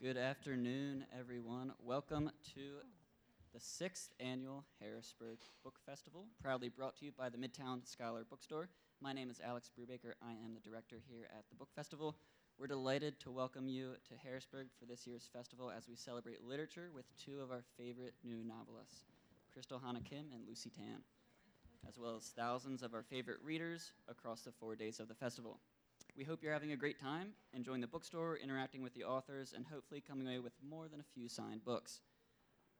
Good afternoon, everyone. Welcome to the sixth annual Harrisburg Book Festival, proudly brought to you by the Midtown Scholar Bookstore. My name is Alex Brubaker. I am the director here at the Book Festival. We're delighted to welcome you to Harrisburg for this year's festival as we celebrate literature with two of our favorite new novelists, Crystal Hana Kim and Lucy Tan, as well as thousands of our favorite readers across the four days of the festival. We hope you're having a great time, enjoying the bookstore, interacting with the authors, and hopefully coming away with more than a few signed books.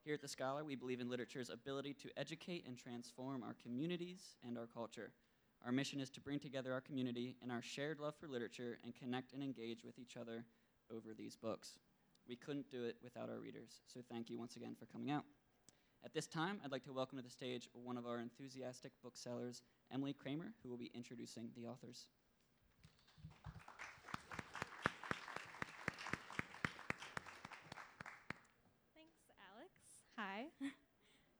Here at The Scholar, we believe in literature's ability to educate and transform our communities and our culture. Our mission is to bring together our community in our shared love for literature and connect and engage with each other over these books. We couldn't do it without our readers, so thank you once again for coming out. At this time, I'd like to welcome to the stage one of our enthusiastic booksellers, Emily Kramer, who will be introducing the authors. Thanks, Alex. Hi.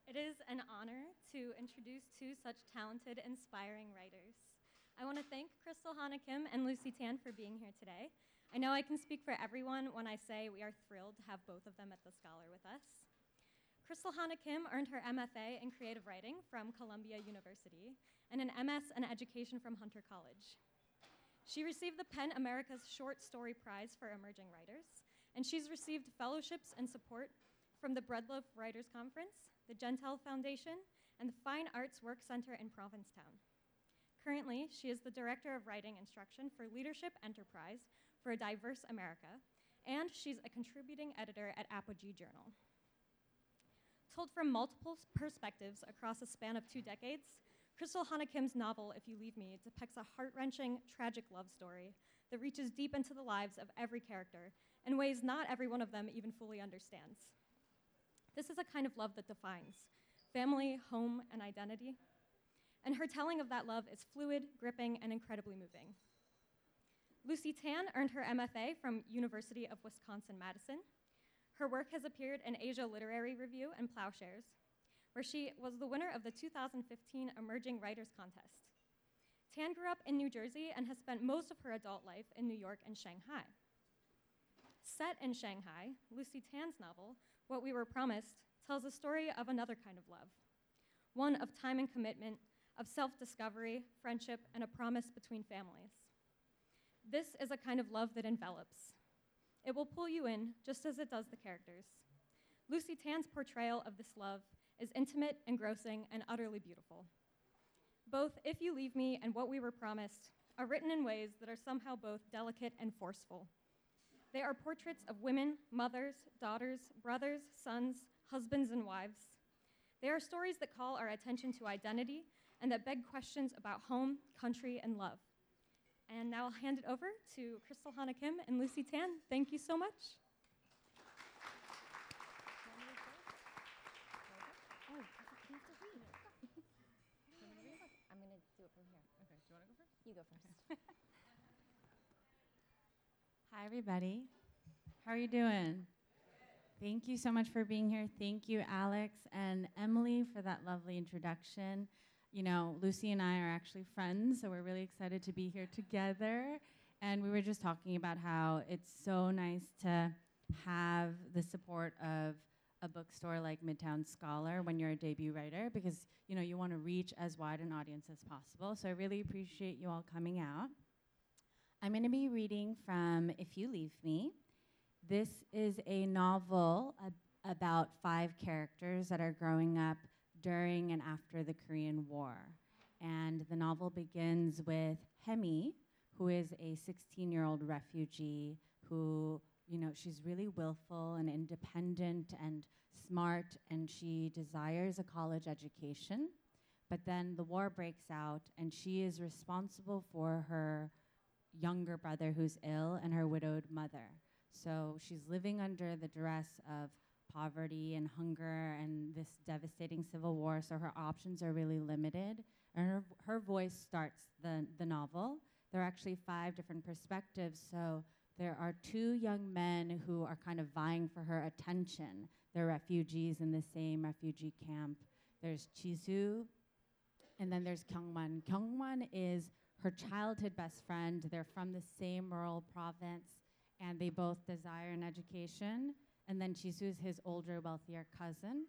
It is an honor to introduce two such talented, inspiring writers. I want to thank Crystal Hana Kim and Lucy Tan for being here today. I know I can speak for everyone when I say we are thrilled to have both of them at the Scholar with us. Crystal Hana Kim earned her MFA in creative writing from Columbia University and an MS in education from Hunter College. She received the PEN America's Short Story Prize for Emerging Writers, and she's received fellowships and support from the Breadloaf Writers Conference, the Jentel Foundation, and the Fine Arts Work Center in Provincetown. Currently, she is the Director of Writing Instruction for Leadership Enterprise for a Diverse America, and she's a contributing editor at Apogee Journal. Told from multiple perspectives across a span of two decades, Crystal Hana Kim's novel, If You Leave Me, depicts a heart wrenching, tragic love story that reaches deep into the lives of every character in ways not every one of them even fully understands. This is a kind of love that defines family, home, and identity. And her telling of that love is fluid, gripping, and incredibly moving. Lucy Tan earned her MFA from University of Wisconsin-Madison. Her work has appeared in Asia Literary Review and Plowshares, where she was the winner of the 2015 Emerging Writers Contest. Tan grew up in New Jersey and has spent most of her adult life in New York and Shanghai. Set in Shanghai, Lucy Tan's novel, What We Were Promised, tells a story of another kind of love one of time and commitment, of self discovery, friendship, and a promise between families. This is a kind of love that envelops. It will pull you in just as it does the characters. Lucy Tan's portrayal of this love is intimate, engrossing, and utterly beautiful. Both If You Leave Me and What We Were Promised are written in ways that are somehow both delicate and forceful. They are portraits of women, mothers, daughters, brothers, sons, husbands, and wives. They are stories that call our attention to identity and that beg questions about home, country, and love. And now I'll hand it over to Crystal Hana Kim and Lucy Tan. Thank you so much. Oh, you have to read. I'm going to do it from here. Okay, do you want to go first? You go first. Hi, everybody. How are you doing? Thank you so much for being here. Thank you, Alex and Emily, for that lovely introduction. You know, Lucy and I are actually friends, so we're really excited to be here together. And we were just talking about how it's so nice to have the support of a bookstore like Midtown Scholar when you're a debut writer because you know you want to reach as wide an audience as possible. So I really appreciate you all coming out. I'm going to be reading from If You Leave Me. This is a novel ab- about five characters that are growing up during and after the Korean War. And the novel begins with Haemi, who is a 16 year old refugee who, you know, she's really willful and independent and smart, and she desires a college education. But then the war breaks out, and she is responsible for her younger brother who's ill and her widowed mother. So she's living under the duress of poverty and hunger and this devastating civil war. So her options are really limited. And her, her voice starts the, the novel. There are actually five different perspectives. So there are two young men who are kind of vying for her attention. They're refugees in the same refugee camp. There's Jisoo, and then there's Kyunghwan. Kyunghwan is her childhood best friend. They're from the same rural province, and they both desire an education. And then Jisoo's his older, wealthier cousin.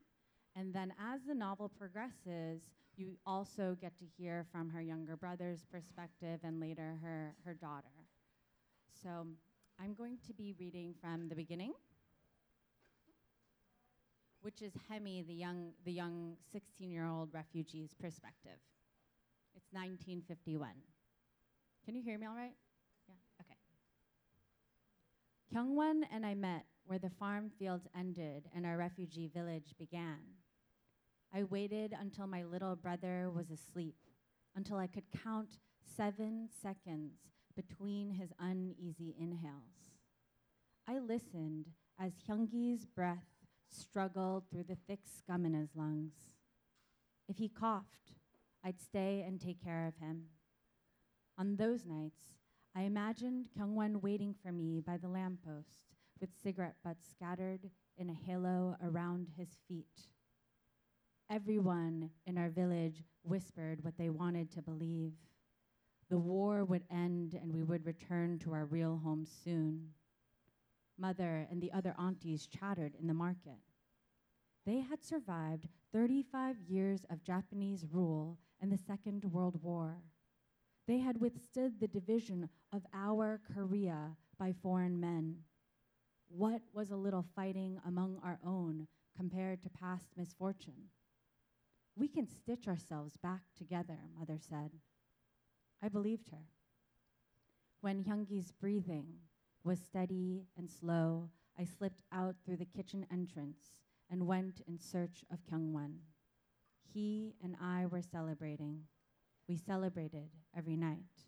And then as the novel progresses, you also get to hear from her younger brother's perspective and later her, her daughter. So I'm going to be reading from the beginning, which is Haemi, the young, the young 16 year old refugee's perspective. It's 1951. Can you hear me all right? Kyunghwan and I met where the farm fields ended and our refugee village began. I waited until my little brother was asleep, until I could count seven seconds between his uneasy inhales. I listened as Hyunki's breath struggled through the thick scum in his lungs. If he coughed, I'd stay and take care of him. On those nights, I imagined Kyunghwan waiting for me by the lamppost with cigarette butts scattered in a halo around his feet. Everyone in our village whispered what they wanted to believe. The war would end and we would return to our real home soon. Mother and the other aunties chattered in the market. They had survived 35 years of Japanese rule and the Second World War. They had withstood the division of our Korea by foreign men. What was a little fighting among our own compared to past misfortune? We can stitch ourselves back together, Mother said. I believed her. When Hyunki's breathing was steady and slow, I slipped out through the kitchen entrance and went in search of Kyunghwan. He and I were celebrating. We celebrated every night.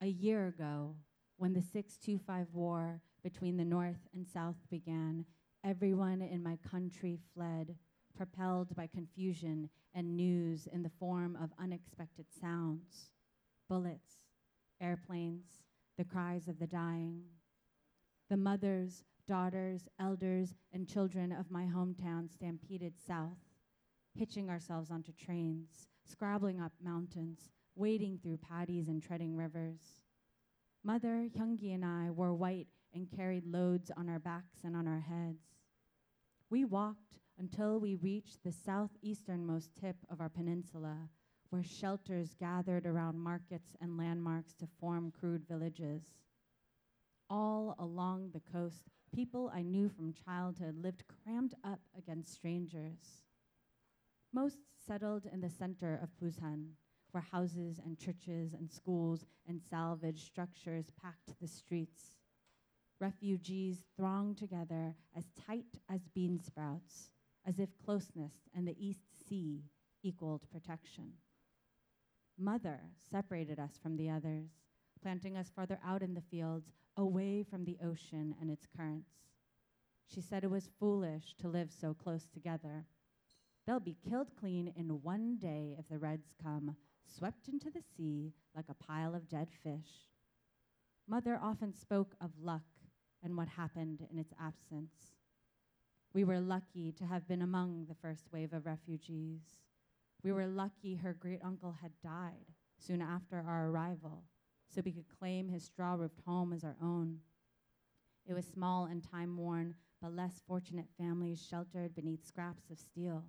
A year ago, when the 625 war between the North and South began, everyone in my country fled, propelled by confusion and news in the form of unexpected sounds bullets, airplanes, the cries of the dying. The mothers, daughters, elders, and children of my hometown stampeded south, hitching ourselves onto trains, scrabbling up mountains, wading through paddies and treading rivers. Mother, Hyunki, and I wore white and carried loads on our backs and on our heads. We walked until we reached the southeasternmost tip of our peninsula, where shelters gathered around markets and landmarks to form crude villages. All along the coast, people I knew from childhood lived crammed up against strangers. Most settled in the center of Busan, where houses and churches and schools and salvage structures packed the streets. Refugees thronged together as tight as bean sprouts, as if closeness and the East Sea equaled protection. Mother separated us from the others, planting us farther out in the fields, away from the ocean and its currents. She said it was foolish to live so close together. They'll be killed clean in one day if the Reds come, swept into the sea like a pile of dead fish. Mother often spoke of luck and what happened in its absence. We were lucky to have been among the first wave of refugees. We were lucky her great uncle had died soon after our arrival, so we could claim his straw roofed home as our own. It was small and time worn, but less fortunate families sheltered beneath scraps of steel.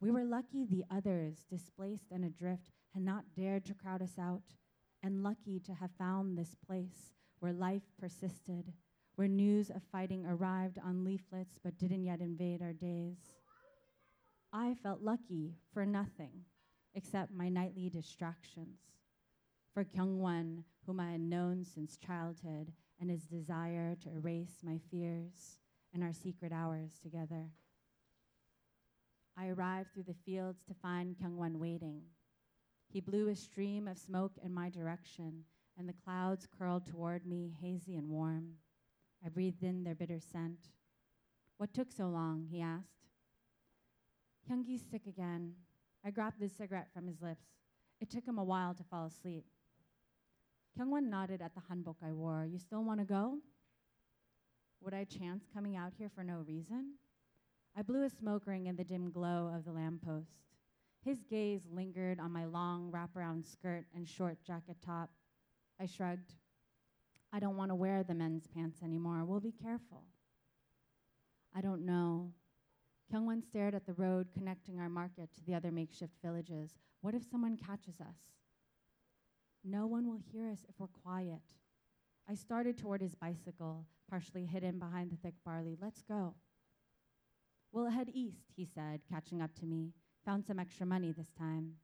We were lucky the others, displaced and adrift, had not dared to crowd us out, and lucky to have found this place where life persisted, where news of fighting arrived on leaflets but didn't yet invade our days. I felt lucky for nothing except my nightly distractions. For Kyunghwan, whom I had known since childhood, and his desire to erase my fears and our secret hours together. I arrived through the fields to find Kyunghwan waiting. He blew a stream of smoke in my direction, and the clouds curled toward me, hazy and warm. I breathed in their bitter scent. What took so long? he asked. Hyunki's sick again. I grabbed the cigarette from his lips. It took him a while to fall asleep. Kyunghwan nodded at the hanbok I wore. You still want to go? Would I chance coming out here for no reason? I blew a smoke ring in the dim glow of the lamppost. His gaze lingered on my long wraparound skirt and short jacket top. I shrugged. I don't want to wear the men's pants anymore. We'll be careful. I don't know. Kyunghwan stared at the road connecting our market to the other makeshift villages. What if someone catches us? No one will hear us if we're quiet. I started toward his bicycle, partially hidden behind the thick barley. Let's go. We'll head east, he said, catching up to me. Found some extra money this time.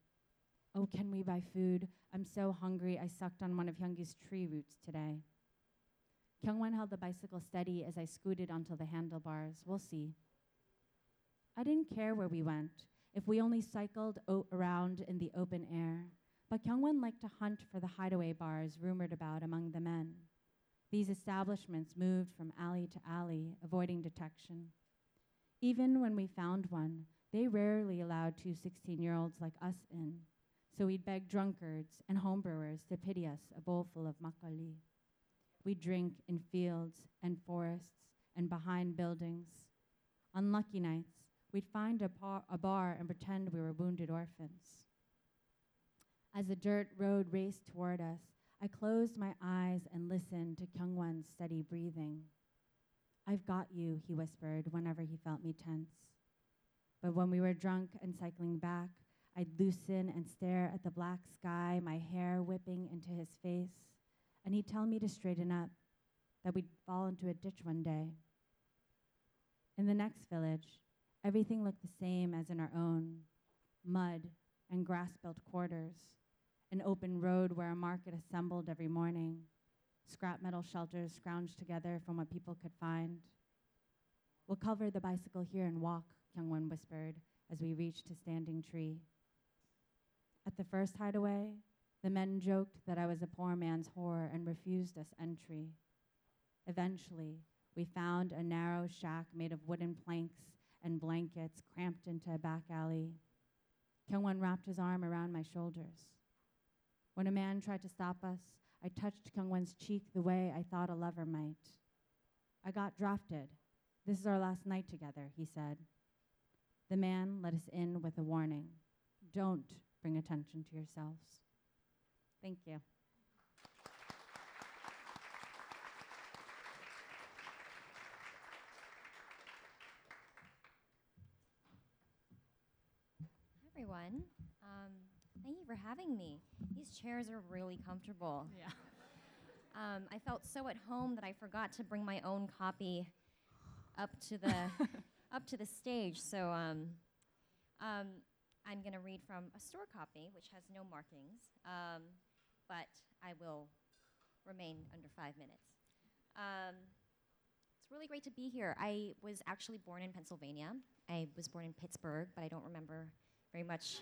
Oh, can we buy food? I'm so hungry, I sucked on one of Hyunki's tree roots today. Kyunghwan held the bicycle steady as I scooted onto the handlebars. We'll see. I didn't care where we went, if we only cycled o- around in the open air. But Kyunghwan liked to hunt for the hideaway bars rumored about among the men. These establishments moved from alley to alley, avoiding detection. Even when we found one, they rarely allowed two 16 year olds like us in, so we'd beg drunkards and homebrewers to pity us a bowl full of makgeolli. We'd drink in fields and forests and behind buildings. On lucky nights, we'd find a, par- a bar and pretend we were wounded orphans. As the dirt road raced toward us, I closed my eyes and listened to Kyunghwan's steady breathing. I've got you, he whispered whenever he felt me tense. But when we were drunk and cycling back, I'd loosen and stare at the black sky, my hair whipping into his face, and he'd tell me to straighten up, that we'd fall into a ditch one day. In the next village, everything looked the same as in our own mud and grass built quarters, an open road where a market assembled every morning, scrap metal shelters scrounged together from what people could find. We'll cover the bicycle here and walk, Kyunghwan whispered as we reached a standing tree. At the first hideaway, the men joked that I was a poor man's whore and refused us entry. Eventually, we found a narrow shack made of wooden planks and blankets cramped into a back alley. Kyunghwan wrapped his arm around my shoulders. When a man tried to stop us, I touched Kyunghwan's cheek the way I thought a lover might. I got drafted. This is our last night together, he said. The man let us in with a warning don't bring attention to yourselves. Thank you. Everyone. Um, thank you for having me. These chairs are really comfortable. Yeah. Um, I felt so at home that I forgot to bring my own copy up to the up to the stage. So um, um, I'm going to read from a store copy, which has no markings, um, but I will remain under five minutes. Um, it's really great to be here. I was actually born in Pennsylvania. I was born in Pittsburgh, but I don't remember very much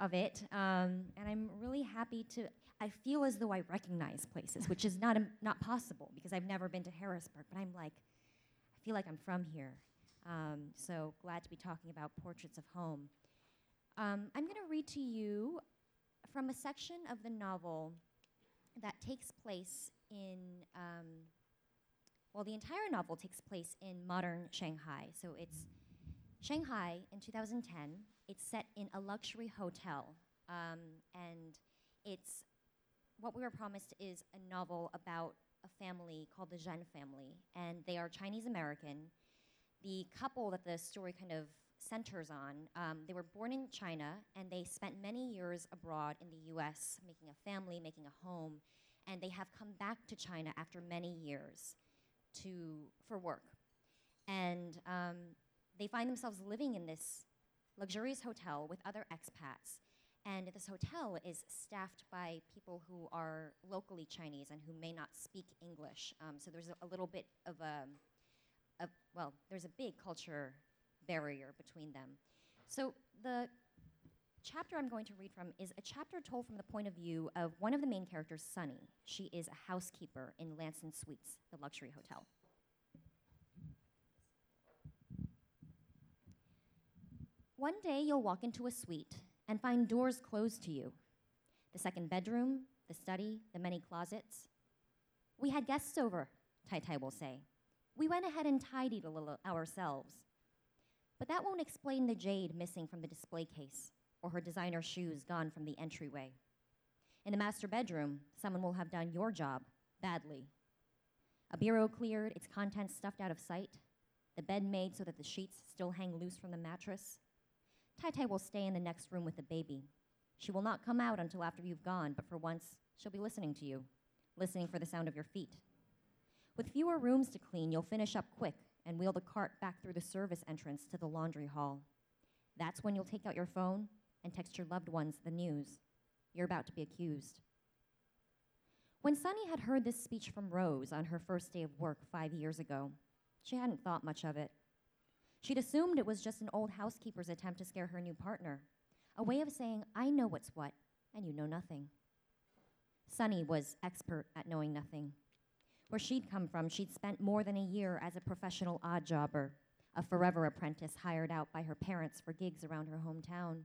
of it. Um, and I'm really happy to. I feel as though I recognize places, which is not im- not possible because I've never been to Harrisburg. But I'm like, I feel like I'm from here. Um, so glad to be talking about portraits of home. Um, I'm going to read to you from a section of the novel that takes place in. Um, well, the entire novel takes place in modern Shanghai. So it's Shanghai in 2010. It's set in a luxury hotel, um, and it's what we were promised is a novel about a family called the Zhen family, and they are Chinese American. The couple that the story kind of centers on, um, they were born in China, and they spent many years abroad in the U.S. making a family, making a home, and they have come back to China after many years to for work, and um, they find themselves living in this luxurious hotel with other expats. And this hotel is staffed by people who are locally Chinese and who may not speak English. Um, so there's a, a little bit of a, a, well, there's a big culture barrier between them. So the chapter I'm going to read from is a chapter told from the point of view of one of the main characters, Sunny. She is a housekeeper in Lanson Suites, the luxury hotel. One day you'll walk into a suite and find doors closed to you. The second bedroom, the study, the many closets. We had guests over, Tai Tai will say. We went ahead and tidied a little ourselves. But that won't explain the jade missing from the display case or her designer shoes gone from the entryway. In the master bedroom, someone will have done your job badly A bureau cleared, its contents stuffed out of sight, the bed made so that the sheets still hang loose from the mattress. Tai Tai will stay in the next room with the baby. She will not come out until after you've gone, but for once, she'll be listening to you, listening for the sound of your feet. With fewer rooms to clean, you'll finish up quick and wheel the cart back through the service entrance to the laundry hall. That's when you'll take out your phone and text your loved ones the news. You're about to be accused. When Sunny had heard this speech from Rose on her first day of work five years ago, she hadn't thought much of it. She'd assumed it was just an old housekeeper's attempt to scare her new partner, a way of saying, I know what's what, and you know nothing. Sunny was expert at knowing nothing. Where she'd come from, she'd spent more than a year as a professional odd jobber, a forever apprentice hired out by her parents for gigs around her hometown.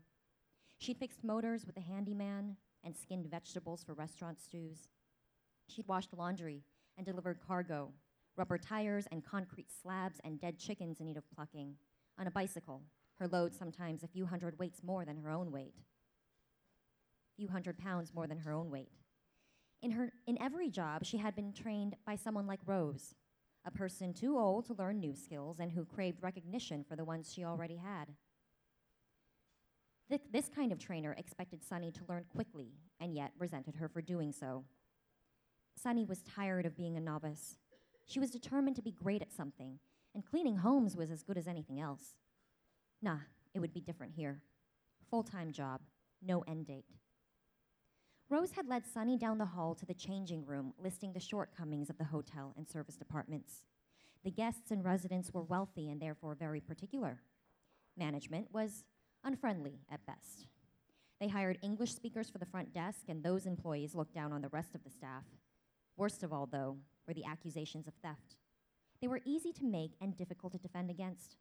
She'd fixed motors with a handyman and skinned vegetables for restaurant stews. She'd washed laundry and delivered cargo, rubber tires and concrete slabs and dead chickens in need of plucking, on a bicycle, her load sometimes a few hundred weights more than her own weight. Few hundred pounds more than her own weight. In, her, in every job, she had been trained by someone like Rose, a person too old to learn new skills and who craved recognition for the ones she already had. Th- this kind of trainer expected Sunny to learn quickly and yet resented her for doing so. Sunny was tired of being a novice. She was determined to be great at something, and cleaning homes was as good as anything else. Nah, it would be different here. Full time job, no end date. Rose had led Sunny down the hall to the changing room, listing the shortcomings of the hotel and service departments. The guests and residents were wealthy and therefore very particular. Management was unfriendly at best. They hired English speakers for the front desk, and those employees looked down on the rest of the staff. Worst of all, though, were the accusations of theft. They were easy to make and difficult to defend against.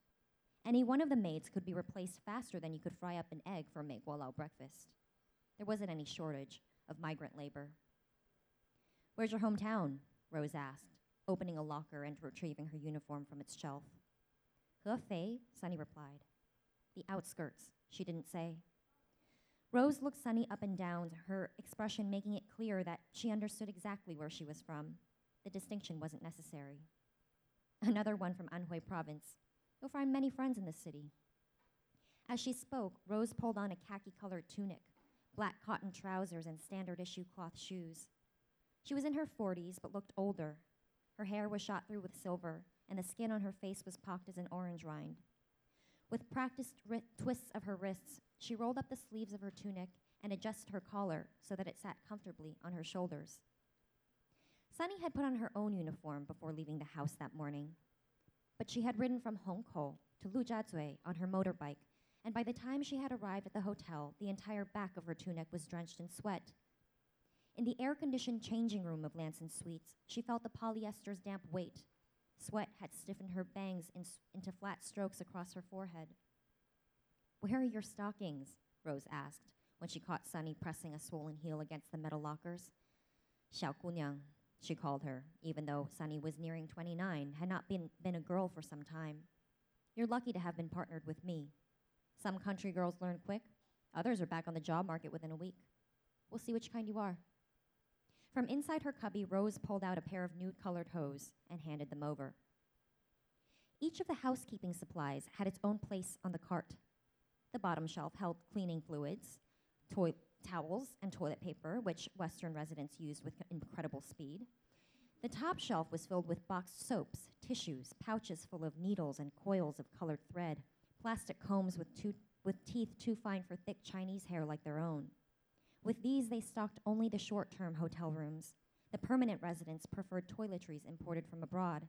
Any one of the maids could be replaced faster than you could fry up an egg for walao breakfast. There wasn't any shortage of migrant labor. Where's your hometown? Rose asked, opening a locker and retrieving her uniform from its shelf. Hefei, Sunny replied. The outskirts, she didn't say. Rose looked Sunny up and down, her expression making it clear that she understood exactly where she was from. The distinction wasn't necessary. Another one from Anhui province. You'll find many friends in this city. As she spoke, Rose pulled on a khaki colored tunic, black cotton trousers, and standard issue cloth shoes. She was in her 40s but looked older. Her hair was shot through with silver, and the skin on her face was pocked as an orange rind. With practiced twists of her wrists, she rolled up the sleeves of her tunic and adjusted her collar so that it sat comfortably on her shoulders. Sunny had put on her own uniform before leaving the house that morning. But she had ridden from Hongkou to Lujiazui on her motorbike, and by the time she had arrived at the hotel, the entire back of her tunic was drenched in sweat. In the air conditioned changing room of Lanson Suites, she felt the polyester's damp weight. Sweat had stiffened her bangs in into flat strokes across her forehead. Where are your stockings? Rose asked when she caught Sunny pressing a swollen heel against the metal lockers. Xiao Guniang, she called her, even though Sunny was nearing 29, had not been, been a girl for some time. You're lucky to have been partnered with me. Some country girls learn quick, others are back on the job market within a week. We'll see which kind you are. From inside her cubby, Rose pulled out a pair of nude colored hose and handed them over. Each of the housekeeping supplies had its own place on the cart. The bottom shelf held cleaning fluids, toi- towels, and toilet paper, which Western residents used with incredible speed. The top shelf was filled with boxed soaps, tissues, pouches full of needles and coils of colored thread, plastic combs with, with teeth too fine for thick Chinese hair like their own. With these, they stocked only the short term hotel rooms. The permanent residents preferred toiletries imported from abroad.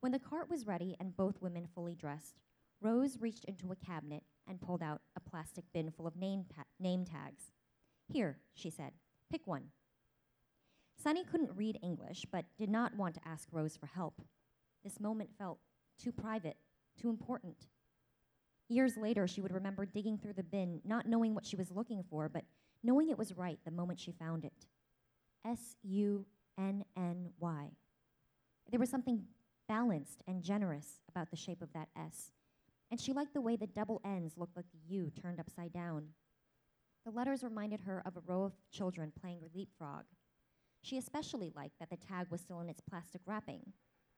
When the cart was ready and both women fully dressed, Rose reached into a cabinet and pulled out a plastic bin full of name, name tags. Here, she said, pick one. Sunny couldn't read English, but did not want to ask Rose for help. This moment felt too private, too important. Years later, she would remember digging through the bin, not knowing what she was looking for, but knowing it was right the moment she found it. S U N N Y. There was something balanced and generous about the shape of that S, and she liked the way the double N's looked like the U turned upside down. The letters reminded her of a row of children playing leapfrog. She especially liked that the tag was still in its plastic wrapping.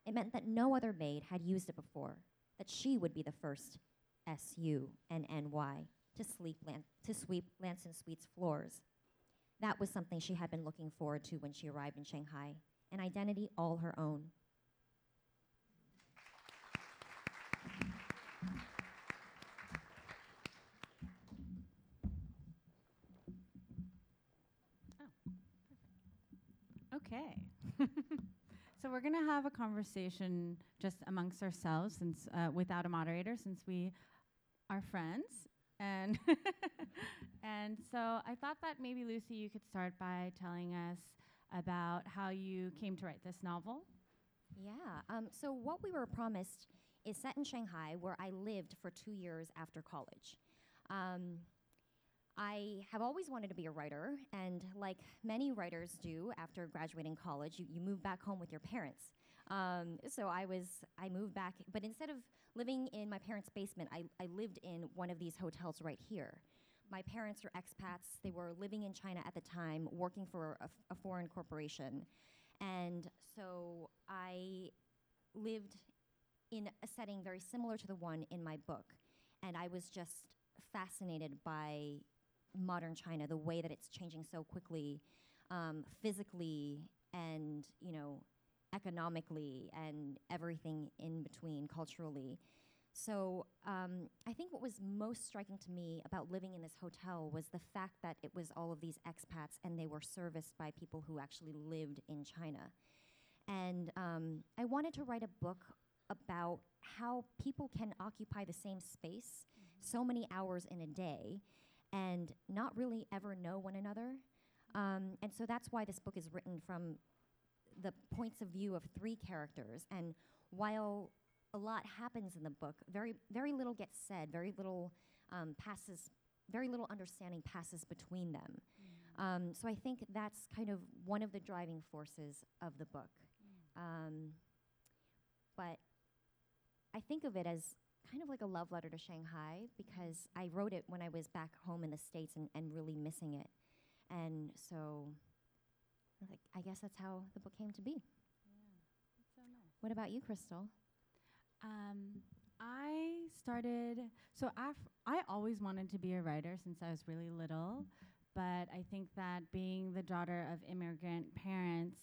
It meant that no other maid had used it before, that she would be the first S U N N Y to, sleep Lan- to sweep Lanson Suite's floors. That was something she had been looking forward to when she arrived in Shanghai, an identity all her own. Okay. So we're going to have a conversation just amongst ourselves since uh, without a moderator since we are friends and and so I thought that maybe Lucy you could start by telling us about how you came to write this novel. Yeah. Um, so what we were promised is set in Shanghai, where I lived for two years after college. Um, I have always wanted to be a writer, and like many writers do after graduating college, you, you move back home with your parents. Um, so I was, I moved back, but instead of living in my parents' basement, I, I lived in one of these hotels right here. My parents are expats. They were living in China at the time, working for a foreign corporation. And so I lived in a setting very similar to the one in my book. And I was just fascinated by modern China, the way that it's changing so quickly, um, physically and, you know, economically and everything in between culturally. So um, I think what was most striking to me about living in this hotel was the fact that it was all of these expats and they were serviced by people who actually lived in China. And um, I wanted to write a book about how people can occupy the same space so many hours in a day and not really ever know one another. Um, and so that's why this book is written from the points of view of three characters. And while a lot happens in the book, very very little gets said, very little um, passes, very little understanding passes between them. Um, so I think that's kind of one of the driving forces of the book. Um, but I think of it as kind of like a love letter to Shanghai because I wrote it when I was back home in the States and, and really missing it. And so like, I guess that's how the book came to be. What about you, Crystal? Um, I started so af- I always wanted to be a writer since I was really little, but I think that being the daughter of immigrant parents,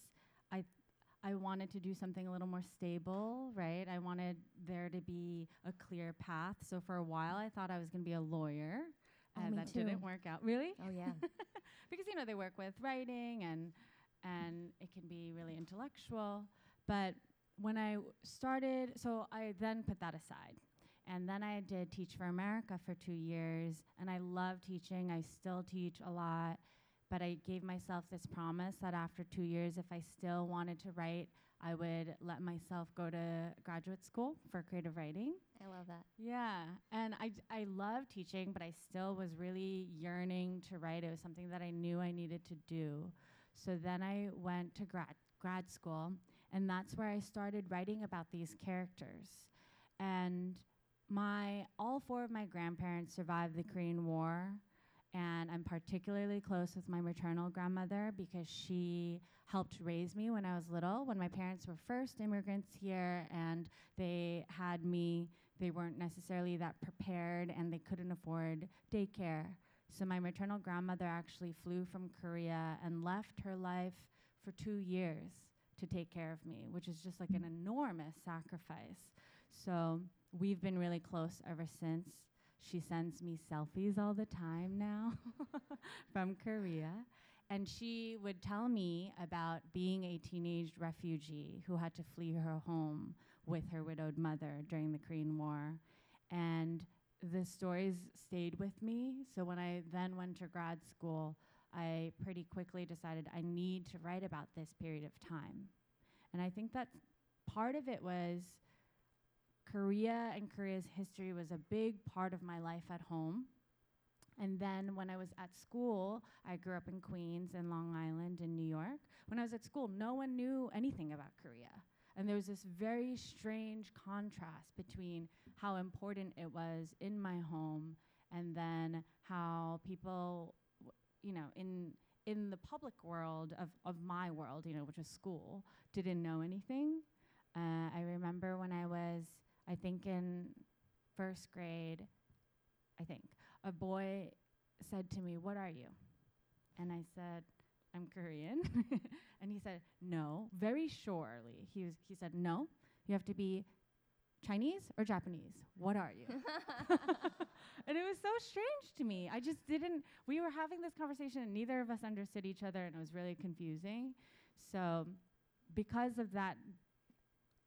I wanted to do something a little more stable, right? I wanted there to be a clear path. So for a while, I thought I was going to be a lawyer. Oh, that didn't work out. Really? Oh yeah. because you know they work with writing and and it can be really intellectual but when I started so i then put that aside and then i did teach for america for two years and i love teaching i still teach a lot but i gave myself this promise that after two years if i still wanted to write i would let myself go to graduate school for creative writing I love that. yeah, and I, love teaching, but I still was really yearning to write. It was something that I knew I needed to do. So then I went to grad grad school, and that's where I started writing about these characters. And my all four of my grandparents survived the Korean War, and I'm particularly close with my maternal grandmother because she helped raise me when I was little. When my parents were first immigrants here, and they had me they weren't necessarily that prepared and they couldn't afford daycare. So my maternal grandmother actually flew from Korea and left her life for two years to take care of me, which is just like an enormous sacrifice. So we've been really close ever since. She sends me selfies all the time now from Korea. And she would tell me about being a teenage refugee who had to flee her home with her widowed mother during the Korean War. And the stories stayed with me. So when I then went to grad school, I pretty quickly decided I need to write about this period of time. And I think that part of it was Korea and Korea's history was a big part of my life at home. And then when I was at school, I grew up in Queens and Long Island in New York. When I was at school, no one knew anything about Korea. And there was this very strange contrast between how important it was in my home and then how people, you know, in in the public world of, of my world, you know, which was school, didn't know anything. Uh, I remember when I was, I think in first grade, I think, a boy said to me, What are you? And I said, I'm Korean. and he said, No, very surely. He, was, he said, No, you have to be Chinese or Japanese. What are you? and it was so strange to me. I just didn't, we were having this conversation and neither of us understood each other and it was really confusing. So, because of that,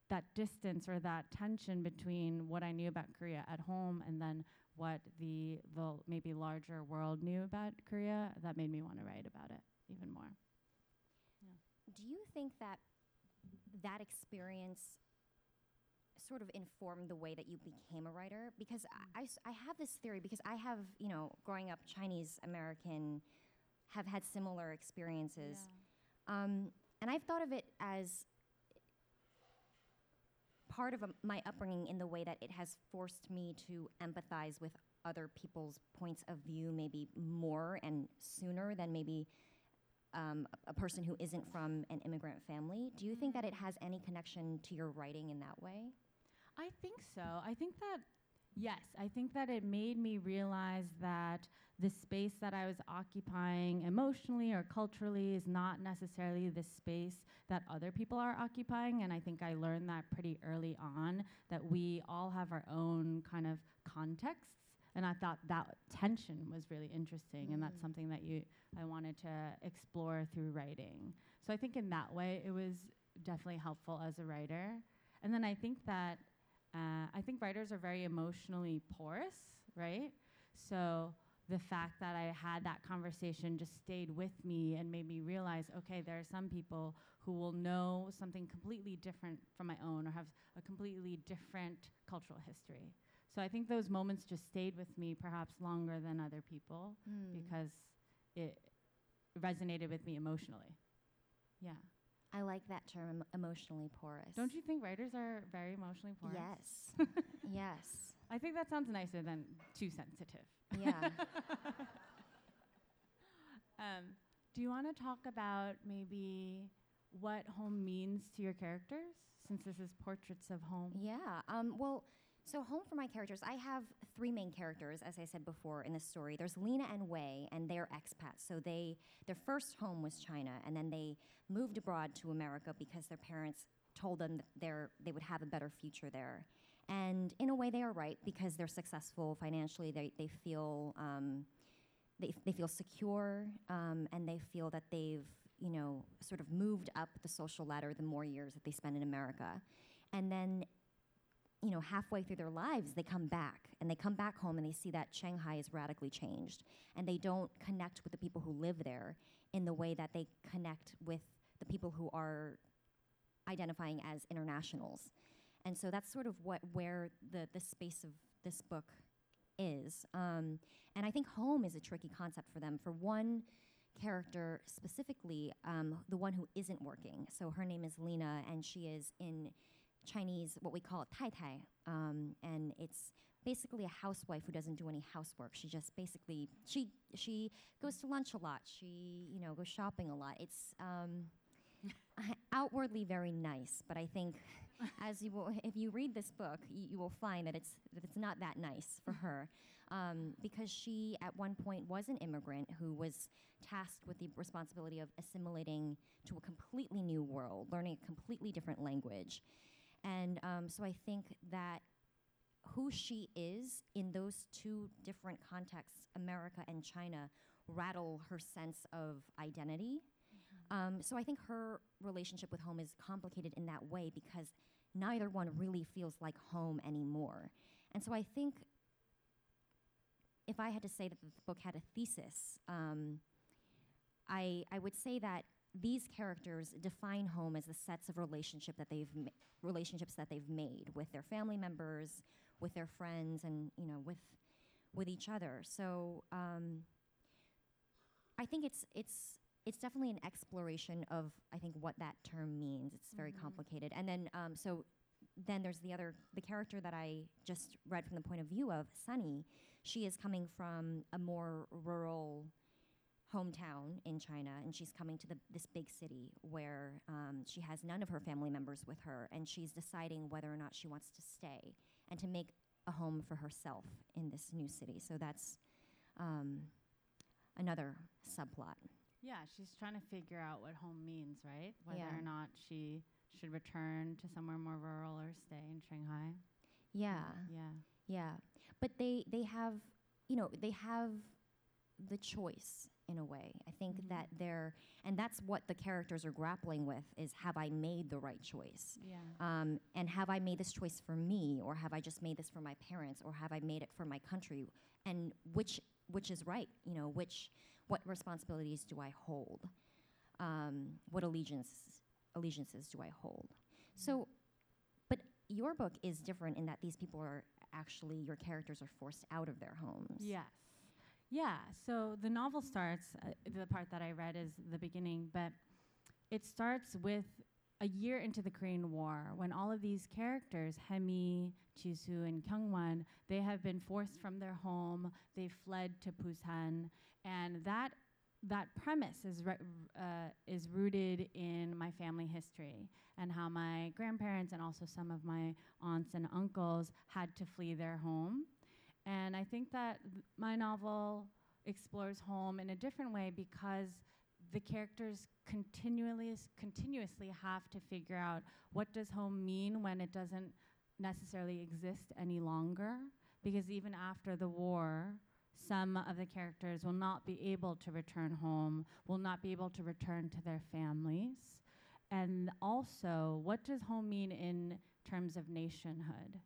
that distance or that tension between what I knew about Korea at home and then what the, the maybe larger world knew about Korea, that made me want to write about it even more. Do you think that that experience sort of informed the way that you became a writer? Because I I have this theory, because I have, you know, growing up Chinese American, have had similar experiences. Um, and I've thought of it as part of um my upbringing in the way that it has forced me to empathize with other people's points of view maybe more and sooner than maybe um, a, a person who isn't from an immigrant family. Do you think that it has any connection to your writing in that way? I think so. I think that, yes, I think that it made me realize that the space that I was occupying emotionally or culturally is not necessarily the space that other people are occupying. And I think I learned that pretty early on that we all have our own kind of contexts. And I thought that tension was really interesting, and that's Mm. something that you I wanted to explore through writing. So I think in that way it was definitely helpful as a writer. And then I think that uh, I think writers are very emotionally porous, right? So the fact that I had that conversation just stayed with me and made me realize okay, there are some people who will know something completely different from my own or have a completely different cultural history. So I think those moments just stayed with me perhaps longer than other people because it resonated with me emotionally. Yeah. I like that term, emotionally porous. Don't you think writers are very emotionally porous? Yes. yes. I think that sounds nicer than too sensitive. Yeah. Um, do you want to talk about maybe what home means to your characters, since this is portraits of home? Yeah. Um, well, so home for my characters, I have three main characters, as I said before in the story. There's Lina and Wei, and they're expats. So they their first home was China, and then they moved abroad to America because their parents told them that they're, they would have a better future there. And in a way, they are right because they're successful financially. They they feel um, they they feel secure, um, and they feel that they've you know sort of moved up the social ladder the more years that they spend in America. And then you know, halfway through their lives, they come back and they come back home and they see that Shanghai is radically changed and they don't connect with the people who live there in the way that they connect with the people who are identifying as internationals. And so that's sort of what where the the space of this book is. Um, and I think home is a tricky concept for them. For one character specifically, um, the one who isn't working. So her name is Lina, and she is in Chinese, what we call tai tai, um, and it's basically a housewife who doesn't do any housework. She just basically she she goes to lunch a lot. She you know goes shopping a lot. It's um, outwardly very nice, but I think as you will, if you read this book, y- you will find that it's that it's not that nice for her, um, because she at one point was an immigrant who was tasked with the responsibility of assimilating to a completely new world, learning a completely different language, and um, so I think that who she is in those two different contexts, America and China, rattle her sense of identity. Um, so I think her relationship with home is complicated in that way because neither one really feels like home anymore. And so I think if I had to say that the book had a thesis, um, I, I would say that these characters define home as the sets of relationship that they've ma- relationships that they've made with their family members, with their friends, and you know with with each other. So um, I think it's it's it's definitely an exploration of I think what that term means. It's very Mhm. complicated. And then um, so then there's the other the character that I just read from the point of view of Sunny. She is coming from a more rural hometown in China, and she's coming to the, this big city where um, she has none of her family members with her, and she's deciding whether or not she wants to stay and to make a home for herself in this new city. So that's um, another subplot. Yeah, she's trying to figure out what home means, right? Whether Yeah. or not she should return to somewhere more rural or stay in Shanghai. Yeah. Yeah. Yeah, but they they have you know they have the choice in a way. I think Mhm. that they're and that's what the characters are grappling with is have I made the right choice? Yeah. Um, and have I made this choice for me, or have I just made this for my parents, or have I made it for my country? And which which is right? You know, which what responsibilities do I hold? Um, what allegiance allegiances do I hold? So, but your book is different in that these people are actually your characters are forced out of their homes. Yes. Yeah. So the novel starts, uh, the part that I read is the beginning, but it starts with a year into the Korean War when all of these characters, Haemi, Jisoo, and Kyunghwan, they have been forced from their home. They fled to Busan, and that that premise is re- uh, is rooted in my family history and how my grandparents and also some of my aunts and uncles had to flee their home. And I think that th- my novel explores home in a different way because the characters continually continuously have to figure out what does home mean when it doesn't necessarily exist any longer. Because even after the war some of the characters will not be able to return home will not be able to return to their families. And also what does home mean in terms of nationhood?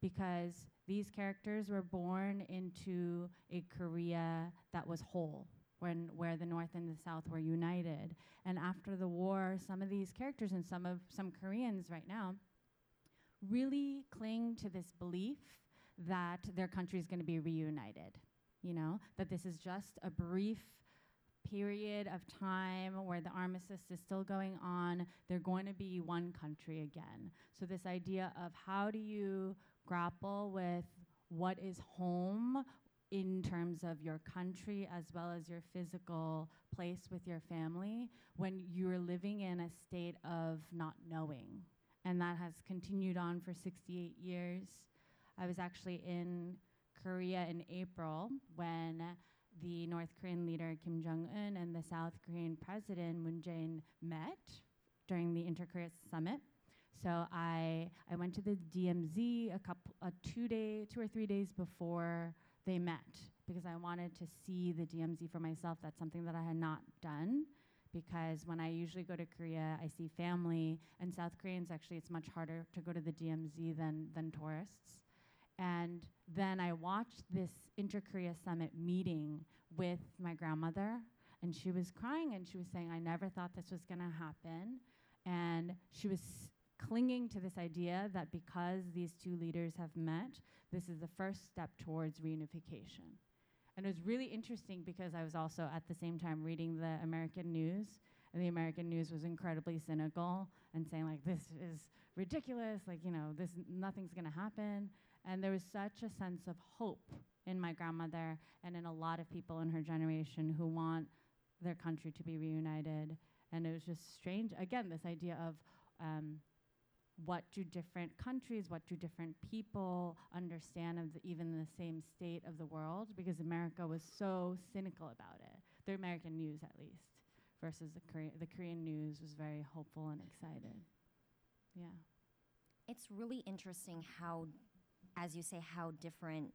Because these characters were born into a Korea that was whole, when where the North and the South were united. And after the war, some of these characters and some of some Koreans right now really cling to this belief that their country is going to be reunited. You know, that this is just a brief period of time where the armistice is still going on. They're going to be one country again. So, this idea of how do you grapple with what is home in terms of your country as well as your physical place with your family when you're living in a state of not knowing. And that has continued on for 68 years. I was actually in Korea in April when the North Korean leader Kim Jong un and the South Korean president Moon Jae-in met during the Inter-Korea summit. So I I went to the DMZ a couple uh, two day two or three days before they met because I wanted to see the DMZ for myself. That's something that I had not done because when I usually go to Korea, I see family and South Koreans. Actually, it's much harder to go to the DMZ than than tourists. And then I watched this Inter Korea Summit meeting with my grandmother, and she was crying and she was saying, I never thought this was going to happen. And she was clinging to this idea that because these two leaders have met, this is the first step towards reunification. And it was really interesting because I was also at the same time reading the American news, and the American news was incredibly cynical and saying like this is ridiculous, like you know this nothing's going to happen. And there was such a sense of hope in my grandmother and in a lot of people in her generation who want their country to be reunited. And it was just strange. Again, this idea of um, what do different countries, what do different people understand of the, even the same state of the world? Because America was so cynical about it. The American news, at least, versus the Korea, the Korean news was very hopeful and excited. Yeah. It's really interesting how, as you say, how different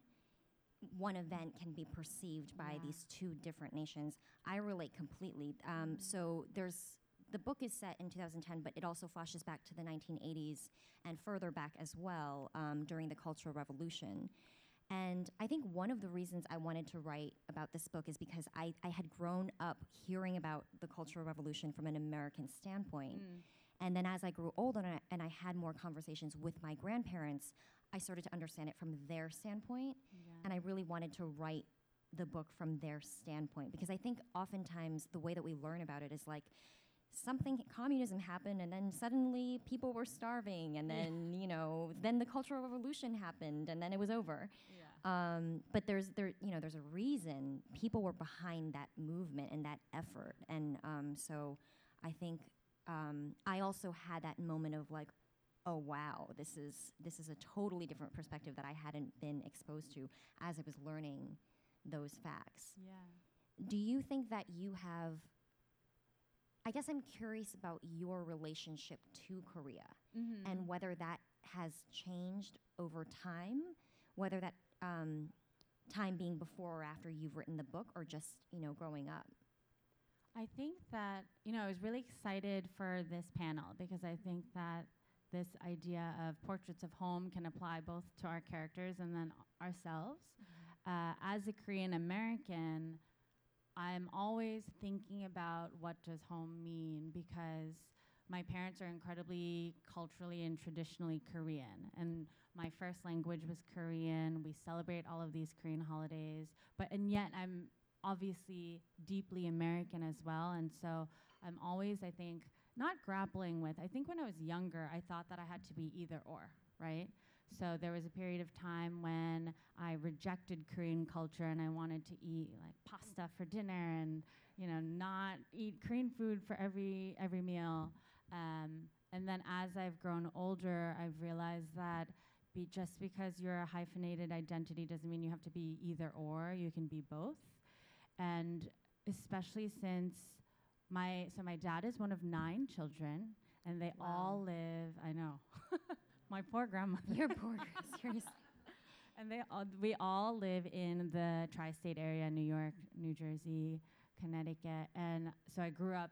one event can be perceived by Yeah. these two different nations. I relate completely. Um, So there's the book is set in 2010, but it also flashes back to the 1980s and further back as well um, during the Cultural Revolution. And I think one of the reasons I wanted to write about this book is because I, I had grown up hearing about the Cultural Revolution from an American standpoint. And then as I grew older and I, and I had more conversations with my grandparents, I started to understand it from their standpoint. And I really wanted to write the book from their standpoint because I think oftentimes the way that we learn about it is like something communism happened and then suddenly people were starving and then you know then the cultural revolution happened and then it was over Um, but there's there you know there's a reason people were behind that movement and that effort, and um, so I think um, I also had that moment of like, oh wow, this is this is a totally different perspective that I hadn't been exposed to as I was learning those facts. Yeah. Do you think that you have? I guess I'm curious about your relationship to Korea Mm-hmm. and whether that has changed over time, whether that um, time being before or after you've written the book, or just you know growing up. I think that, you know, I was really excited for this panel because I think that this idea of portraits of home can apply both to our characters and then ourselves. Uh, as a Korean American, I'm always thinking about what does home mean because my parents are incredibly culturally and traditionally Korean, and my first language was Korean. We celebrate all of these Korean holidays, but and yet I'm obviously deeply American as well, and so I'm always, I think, not grappling with. I think when I was younger, I thought that I had to be either or, right? So there was a period of time when I rejected Korean culture and I wanted to eat like pasta for dinner and you know not eat Korean food for every every meal. Um, and then as I've grown older, I've realized that be just because you're a hyphenated identity doesn't mean you have to be either or. You can be both. And especially since my so my dad is one of nine children, and they Wow. all live. I know, my poor grandmother. Your poor seriously. And they all, we all live in the tri-state area, New York, New Jersey, Connecticut, and so I grew up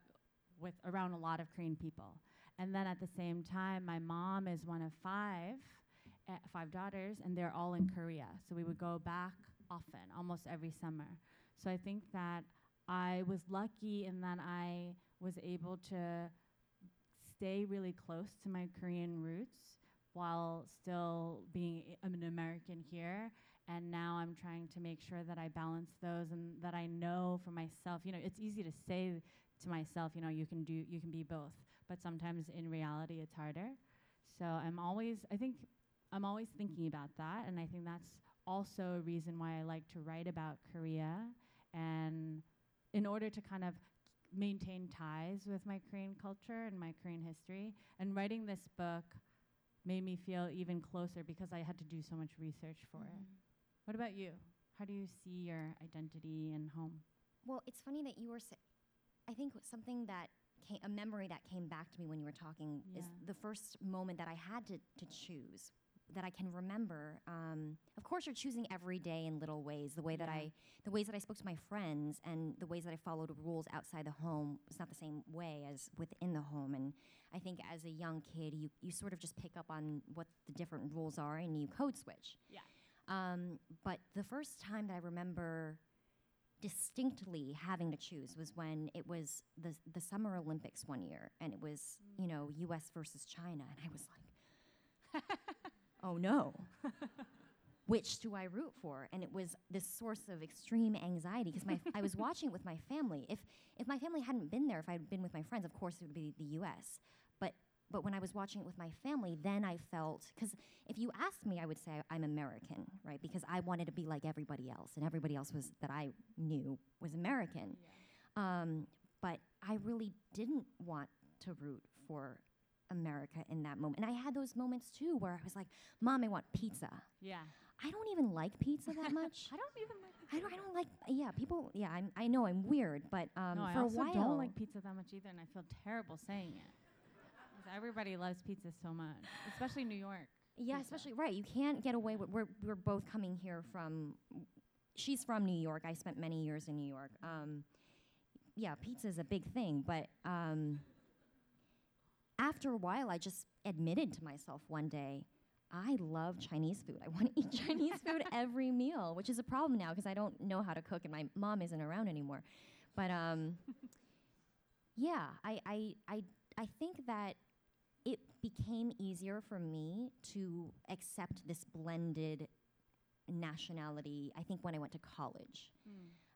with around a lot of Korean people. And then at the same time, my mom is one of five, uh, five daughters, and they're all in Korea. So we would go back often, almost every summer. So I think that I was lucky in that I was able to stay really close to my Korean roots while still being an American here. And now I'm trying to make sure that I balance those and that I know for myself. You know, it's easy to say to myself, you know, you can do, you can be both. But sometimes in reality, it's harder. So I'm always, I think, I'm always thinking about that. And I think that's also a reason why I like to write about Korea. And in order to kind of maintain ties with my Korean culture and my Korean history. And writing this book made me feel even closer because I had to do so much research for Mm-hmm. it. What about you? How do you see your identity and home? Well, it's funny that you were. Sa- I think something that came, a memory that came back to me when you were talking is the first moment that I had to to choose that I can remember. Um, of course, you're choosing every day in little ways. The way that Yeah. I, the ways that I spoke to my friends, and the ways that I followed rules outside the home was not the same way as within the home. And I think as a young kid, you you sort of just pick up on what the different rules are, and you code switch. Yeah. Um, but the first time that I remember distinctly having to choose was when it was the the Summer Olympics one year, and it was you know U.S. versus China, and I was like, oh no. Which do I root for? And it was this source of extreme anxiety because my I was watching it with my family. If if my family hadn't been there, if I'd been with my friends, of course it would be the U.S. But when I was watching it with my family, then I felt because if you asked me, I would say I'm American, right? Because I wanted to be like everybody else, and everybody else was that I knew was American. Um, but I really didn't want to root for America in that moment, and I had those moments too where I was like, "Mom, I want pizza." Yeah. I don't even like pizza that much. I don't even like I don't. I don't like. Yeah, people. Yeah, I'm, I know I'm weird, but um, no, I for also a while, don't like pizza that much either, and I feel terrible saying it. Everybody loves pizza so much, especially New York. Yeah, pizza. especially right. You can't get away with. We're we're both coming here from. She's from New York. I spent many years in New York. Um, yeah, pizza is a big thing, but um, after a while, I just admitted to myself one day, I love Chinese food. I want to eat Chinese food every meal, which is a problem now because I don't know how to cook, and my mom isn't around anymore. But um, yeah, I, I I I think that became easier for me to accept this blended nationality, I think, when I went to college.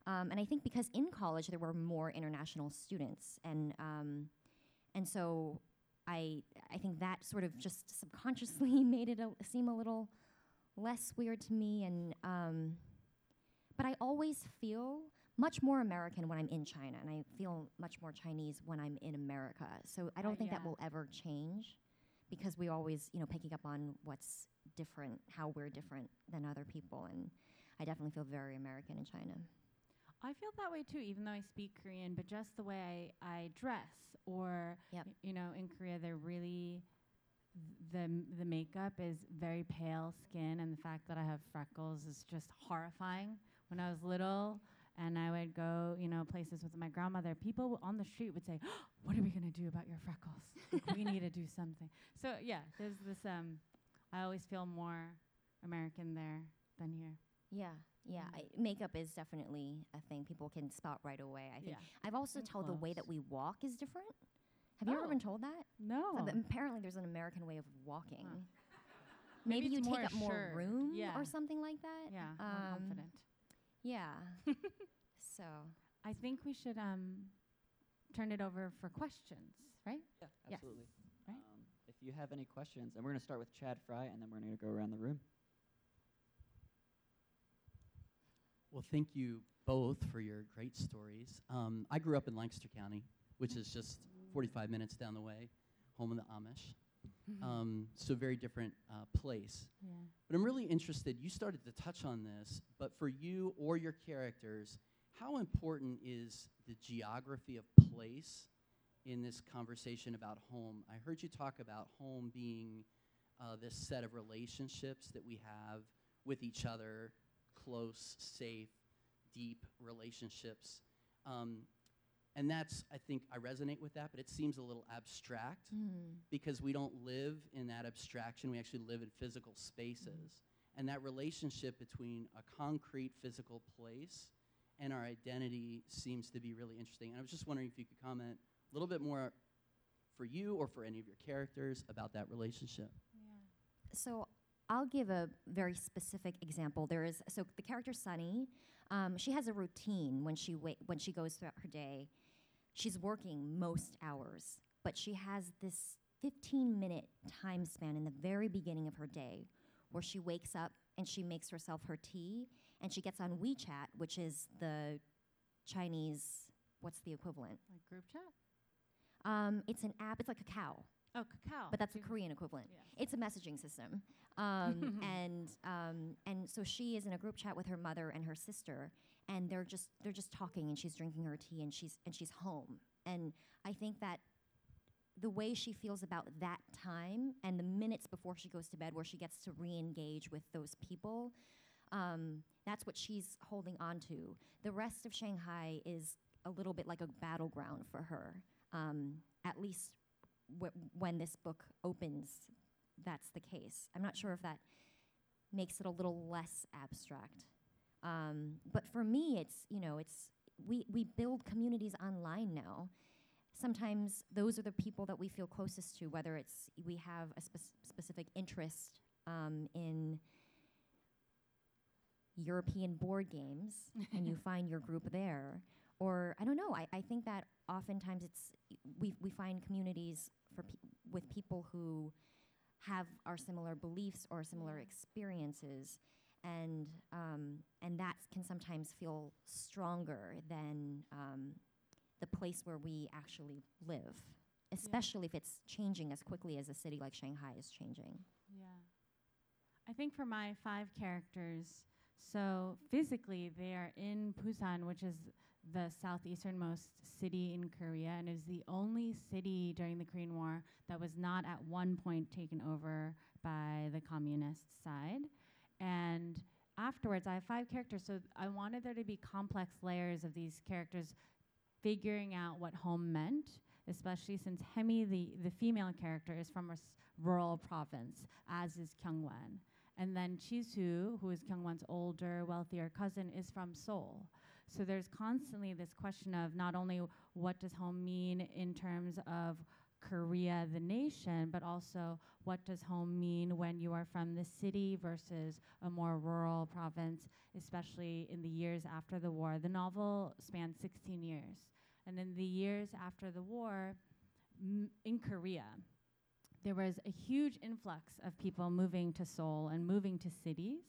Um, and I think because in college there were more international students, and um, and so I I think that sort of just subconsciously made it a, seem a little less weird to me, and um, but I always feel much more American when I'm in China, and I feel much more Chinese when I'm in America. So I don't Uh, think that will ever change because we always, you know, picking up on what's different, how we're different than other people, and I definitely feel very American in China. I feel that way too, even though I speak Korean, but just the way I, I dress, or Yep. you know, in Korea they're really the m- the makeup is very pale skin, and the fact that I have freckles is just horrifying. When I was little, and I would go, you know, places with my grandmother, people on the street would say, oh, "What are we gonna do about your freckles? Like, we need to do something." So yeah, there's this. Um, I always feel more American there than here. Yeah, yeah. Mm. I, makeup is definitely a thing people can spot right away. I think. Yeah. I've also told the way that we walk is different. Have you ever Oh. been told that? No. But apparently, there's an American way of walking. Huh. Maybe, Maybe you take more up more room Yeah. or something like that. Yeah, more Um, confident. Yeah. so I think we should um, turn it over for questions, right? Yeah, Yes. absolutely. Right. Um, if you have any questions, and we're going to start with Chad Fry, and then we're going to go around the room. Well, thank you both for your great stories. Um, I grew up in Lancaster County, which is just 45 minutes down the way, home of the Amish. Um, so, very different uh, place. Yeah. But I'm really interested, you started to touch on this, but for you or your characters, how important is the geography of place in this conversation about home? I heard you talk about home being uh, this set of relationships that we have with each other, close, safe, deep relationships. Um, and that's, I think, I resonate with that, but it seems a little abstract mm, because we don't live in that abstraction. We actually live in physical spaces. And that relationship between a concrete physical place and our identity seems to be really interesting. And I was just wondering if you could comment a little bit more for you or for any of your characters about that relationship. Yeah. so I'll give a very specific example. There is so the character Sunny. Um, she has a routine when she when she goes throughout her day. She's working most hours, but she has this 15 minute time span in the very beginning of her day where she wakes up and she makes herself her tea and she gets on WeChat, which is the Chinese. What's the equivalent? Like group chat? Um, it's an app. It's like a cow. Oh, Kakao. but that's the Korean equivalent. Yes. It's a messaging system, um, and um, and so she is in a group chat with her mother and her sister, and they're just they're just talking, and she's drinking her tea, and she's and she's home, and I think that the way she feels about that time and the minutes before she goes to bed, where she gets to re-engage with those people. Um, that's what she's holding on to. The rest of Shanghai is a little bit like a battleground for her. Um, at least wh- when this book opens, that's the case. I'm not sure if that makes it a little less abstract. Um, but for me, it's you know, it's we we build communities online now. Sometimes those are the people that we feel closest to, whether it's we have a spec- specific interest um, in European board games, and you find your group there, or I don't know. I, I think that oftentimes it's we we find communities for pe- with people who have our similar beliefs or similar experiences, and um, and that can sometimes feel stronger than um, the place where we actually live, especially if it's changing as quickly as a city like Shanghai is changing. Yeah. I think for my five characters, so physically they are in Busan, which is the southeasternmost city in Korea, and is the only city during the Korean War that was not at one point taken over by the communist side. And afterwards, I have five characters, so I wanted there to be complex layers of these characters figuring out what home meant, especially since Haemi, the, the female character, is from a rural province, as is Kyunghwan. And then Jisoo, who is Kyunghwan's older, wealthier cousin, is from Seoul. So there's constantly this question of not only what does home mean in terms of Korea, the nation, but also what does home mean when you are from the city versus a more rural province, especially in the years after the war. The novel spans 16 years. And in the years after the war, in Korea, there was a huge influx of people moving to Seoul and moving to cities.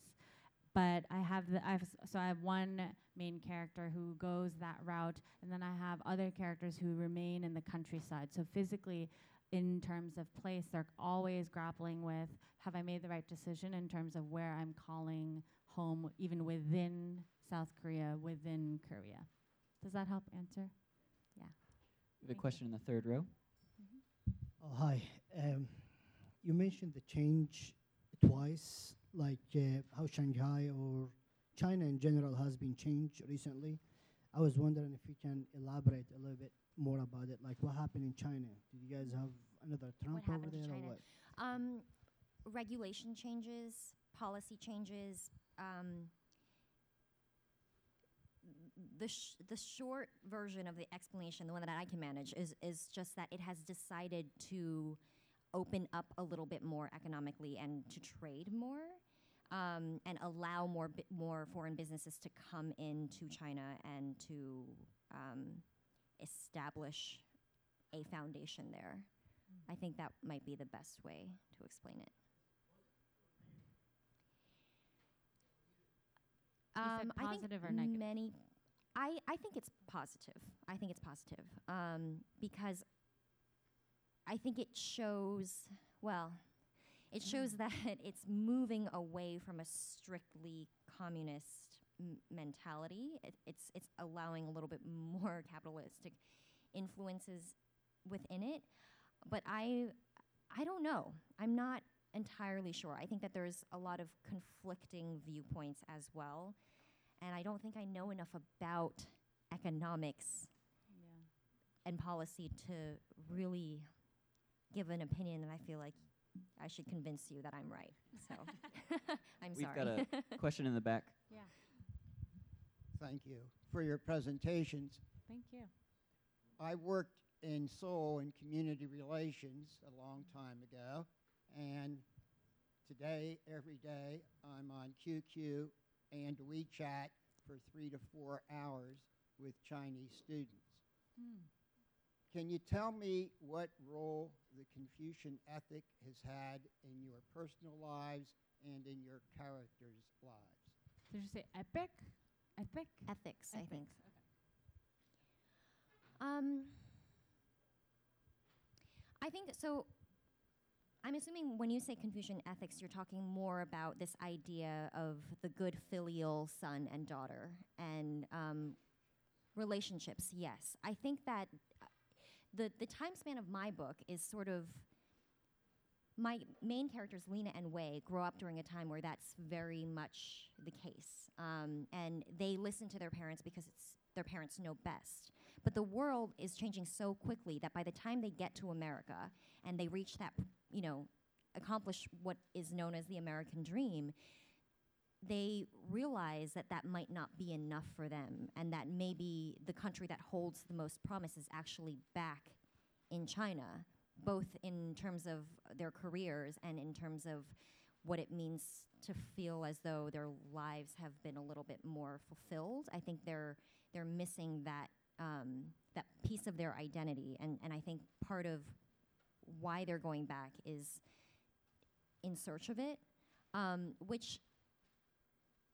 But I have the I've so I have one main character who goes that route, and then I have other characters who remain in the countryside. So physically, in terms of place, they're always grappling with: Have I made the right decision in terms of where I'm calling home, even within South Korea, within Korea? Does that help answer? We have a Thank you. question in the third row. Oh, hi. Um, you mentioned the change twice, like uh, how Shanghai or China in general has been changed recently. I was wondering if you can elaborate a little bit more about it. Like what happened in China? Did you guys have another Trump over happened to there or what? Um, regulation changes, policy changes. Um, the sh- the short version of the explanation, the one that I can manage, is is just that it has decided to open up a little bit more economically and to trade more. Um, and allow more more foreign businesses to come into China and to um, establish a foundation there. I think that might be the best way to explain it. You said Um, I think positive or negative? Many, I, I think it's positive. I think it's positive um, because I think it shows, well, it mm-hmm. shows that it's moving away from a strictly communist m- mentality. It, it's, it's allowing a little bit more capitalistic influences within it. But I, I don't know. I'm not entirely sure. I think that there's a lot of conflicting viewpoints as well. And I don't think I know enough about economics Yeah. and policy to really give an opinion and I feel like I should convince you that I'm right. So I'm We've sorry. got a question in the back. Yeah. Thank you for your presentations. Thank you. I worked in Seoul in community relations a long time ago, and today, every day, I'm on QQ and WeChat for three to four hours with Chinese students. Hmm. Can you tell me what role the Confucian ethic has had in your personal lives and in your characters' lives? Did you say epic? Epic? Ethics, I think. Okay. Um, I think so. I'm assuming when you say Confucian ethics, you're talking more about this idea of the good filial son and daughter and um, relationships. Yes, I think that the the time span of my book is sort of my main characters, Lina and Wei, grow up during a time where that's very much the case, um, and they listen to their parents because it's their parents know best. But the world is changing so quickly that by the time they get to America and they reach that, you know, accomplish what is known as the American dream, they realize that that might not be enough for them and that maybe the country that holds the most promise is actually back in China, both in terms of their careers and in terms of what it means to feel as though their lives have been a little bit more fulfilled. I think they're they're missing that um, that piece of their identity, and and I think part of why they're going back is in search of it, um, which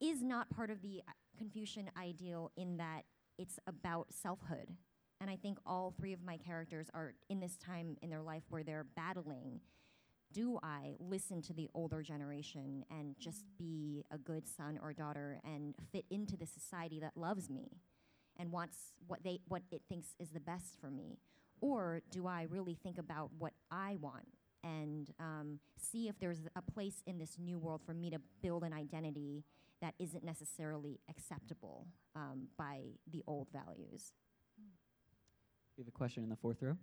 is not part of the uh, Confucian ideal in that it's about selfhood. And I think all three of my characters are in this time in their life where they're battling. Do I listen to the older generation and just be a good son or daughter and fit into the society that loves me and wants what they what it thinks is the best for me? Or do I really think about what I want and um, see if there's a place in this new world for me to build an identity that isn't necessarily acceptable um, by the old values? We have a question in the fourth row.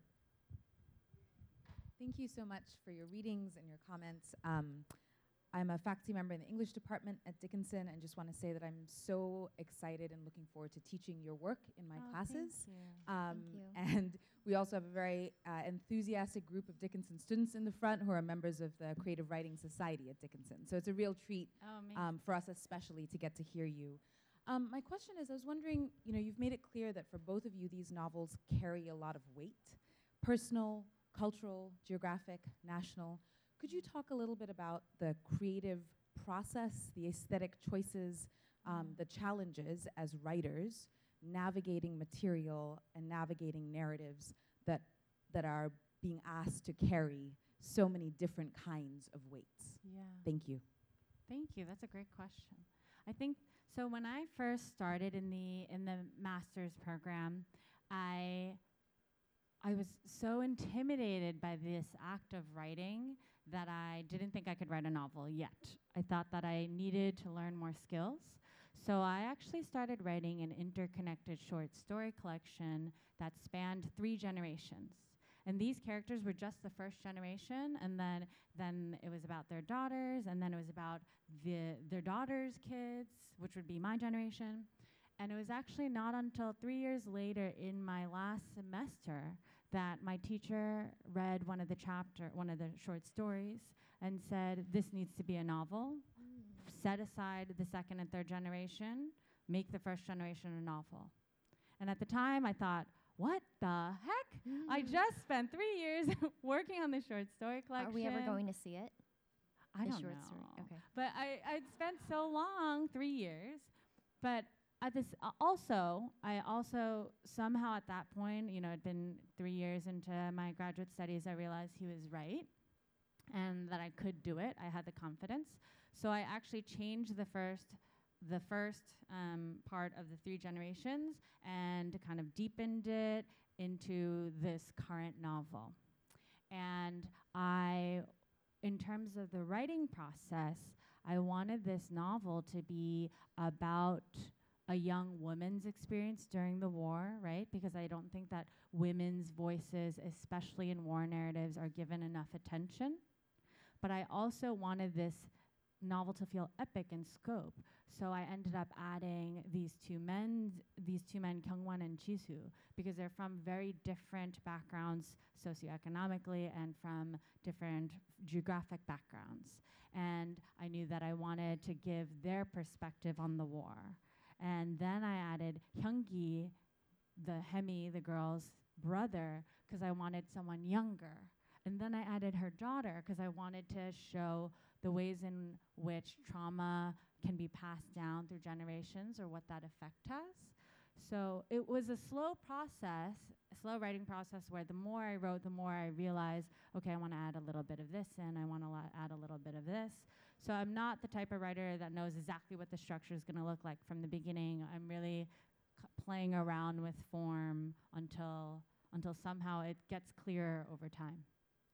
Thank you so much for your readings and your comments. Um, I'm a faculty member in the English department at Dickinson and just want to say that I'm so excited and looking forward to teaching your work in my Oh, classes. Um, Thank you. And we also have a very uh, enthusiastic group of Dickinson students in the front who are members of the Creative Writing Society at Dickinson. So it's a real treat Oh, um, for us, especially to get to hear you. Um, my question is I was wondering, you know, you've made it clear that for both of you, these novels carry a lot of weight personal, cultural, geographic, national. Could you talk a little bit about the creative process, the aesthetic choices, um, the challenges as writers navigating material and navigating narratives that that are being asked to carry so many different kinds of weights? Yeah. Thank you. Thank you. That's a great question. I think so. When I first started in the in the master's program, I I was so intimidated by this act of writing that I didn't think I could write a novel yet. I thought that I needed to learn more skills. So I actually started writing an interconnected short story collection that spanned three generations. And these characters were just the first generation, and then then it was about their daughters, and then it was about the their daughters' kids, which would be my generation. And it was actually not until three years later in my last semester that my teacher read one of the chapter, one of the short stories, and said, "This needs to be a novel. Set aside the second and third generation. Make the first generation a novel." And at the time, I thought, "What the heck? I mm. just spent three years working on the short story collection. Are we ever going to see it? I the don't know. story? Okay. But I I'd spent so long, three years. But at this also, I also somehow at that point, you know, it'd been three years into my graduate studies, I realized he was right, and that I could do it. I had the confidence, so I actually changed the first the first um, part of the three generations and kind of deepened it into this current novel. And I, in terms of the writing process, I wanted this novel to be about a young woman's experience during the war, right? Because I don't think that women's voices, especially in war narratives, are given enough attention. But I also wanted this novel to feel epic in scope. So I ended up adding these two men, these two men, Kyunghwan and Jisoo, because they're from very different backgrounds socioeconomically and from different geographic backgrounds. And I knew that I wanted to give their perspective on the war. And then I added Hyunki, the Haemi, the girl's brother, because I wanted someone younger. And then I added her daughter because I wanted to show the ways in which trauma can be passed down through generations or what that effect has. So it was a slow process, a slow writing process where the more I wrote, the more I realized, okay, I want to add a little bit of this in, I want to add a little bit of this. So I'm not the type of writer that knows exactly what the structure is going to look like from the beginning. I'm really c- playing around with form until until somehow it gets clearer over time.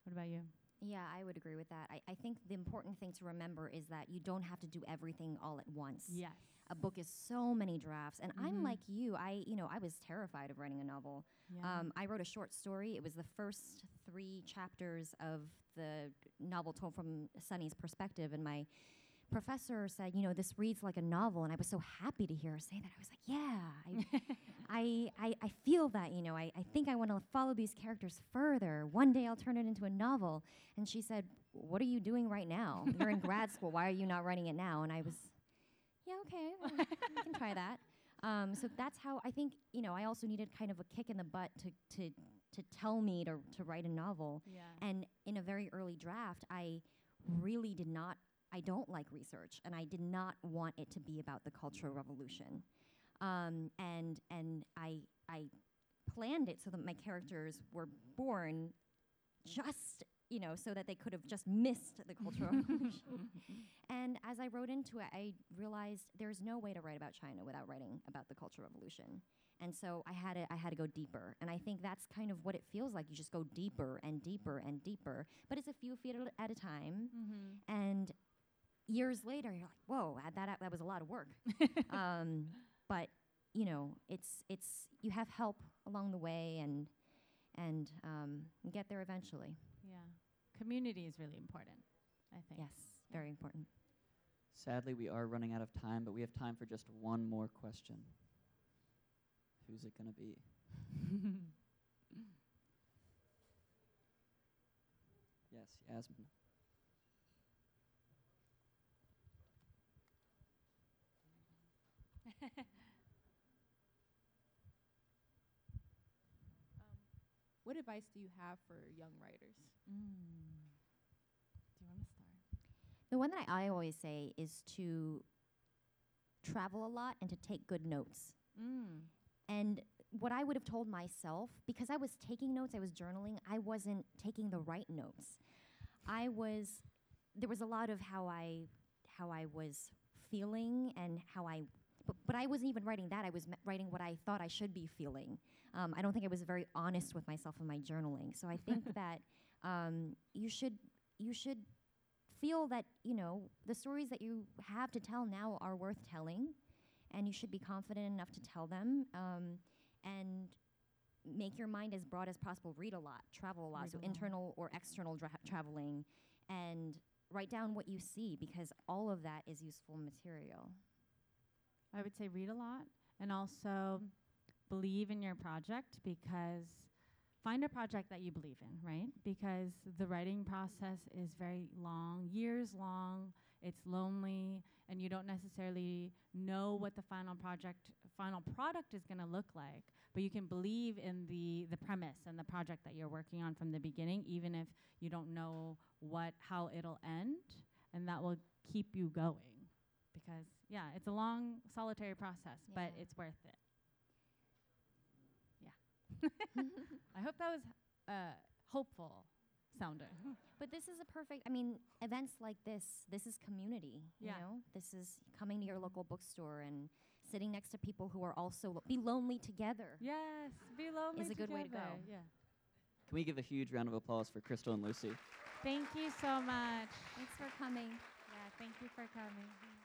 What about you? Yeah, I would agree with that. I, I think the important thing to remember is that you don't have to do everything all at once. Yes. A book is so many drafts, and I'm Mhm. like you. I, you know, I was terrified of writing a novel. Yeah. Um, I wrote a short story. It was the first three chapters of the novel told from Sunny's perspective, and my professor said, "You know, this reads like a novel," and I was so happy to hear her say that. I was like, "Yeah, I, I, I, I feel that. You know, I, I think I want to follow these characters further. One day I'll turn it into a novel." And she said, "What are you doing right now? You're in grad school. Why are you not writing it now?" And I was, "Yeah, okay, we can try that." Um, so that's how I think. You know, I also needed kind of a kick in the butt to to to tell me to to write a novel. yeah. And in a very early draft, I really did not. I don't like research, and I did not want it to be about the Cultural Revolution. Um, and and I I planned it so that my characters were born just you know so that they could have just missed the Cultural Revolution. And as I wrote into it, I realized there's no way to write about China without writing about the Cultural Revolution. And so I had to, I had to go deeper. And I think that's kind of what it feels like. You just go deeper and deeper and deeper. But it's a few feet at a- time. Mm-hmm. And years later, you're like, whoa, uh, that, that was a lot of work. um, but, you know, it's, it's, you have help along the way and, and um, get there eventually. Yeah. Community is really important, I think. Yes, very important. Sadly, we are running out of time, but we have time for just one more question. Who's it going to be? Yes, Yasmin. what advice do you have for young writers? Mm. Do you want to start? The one that I, I always say is to travel a lot and to take good notes. Mm. And what I would have told myself, because I was taking notes, I was journaling, I wasn't taking the right notes. I was, there was a lot of how I, how I was feeling and how I, but, but I wasn't even writing that. I was writing what I thought I should be feeling. Um, I don't think I was very honest with myself in my journaling. So I think that um, you should, you should feel that you know the stories that you have to tell now are worth telling, and you should be confident enough to tell them. Um, and make your mind as broad as possible. Read a lot, travel a lot, Read so a lot. internal or external dra- traveling, and write down what you see because all of that is useful material. I would say read a lot and also believe in your project because find a project that you believe in, right? Because the writing process is very long, years long, it's lonely, and you don't necessarily know what the final project final product is going to look like, but you can believe in the the premise and the project that you're working on from the beginning even if you don't know what how it'll end, and that will keep you going because yeah, it's a long solitary process, but it's worth it. Yeah. I hope that was uh, hopeful sounding. But this is a perfect. I mean, events like this. This is community. You Yeah. know, this is coming to your local bookstore and sitting next to people who are also lo- be lonely together. yes, be lonely Is a good way to go. Yeah. Can we give a huge round of applause for Crystal and Lucy? Thank you so much. Thanks for coming. Yeah, thank you for coming.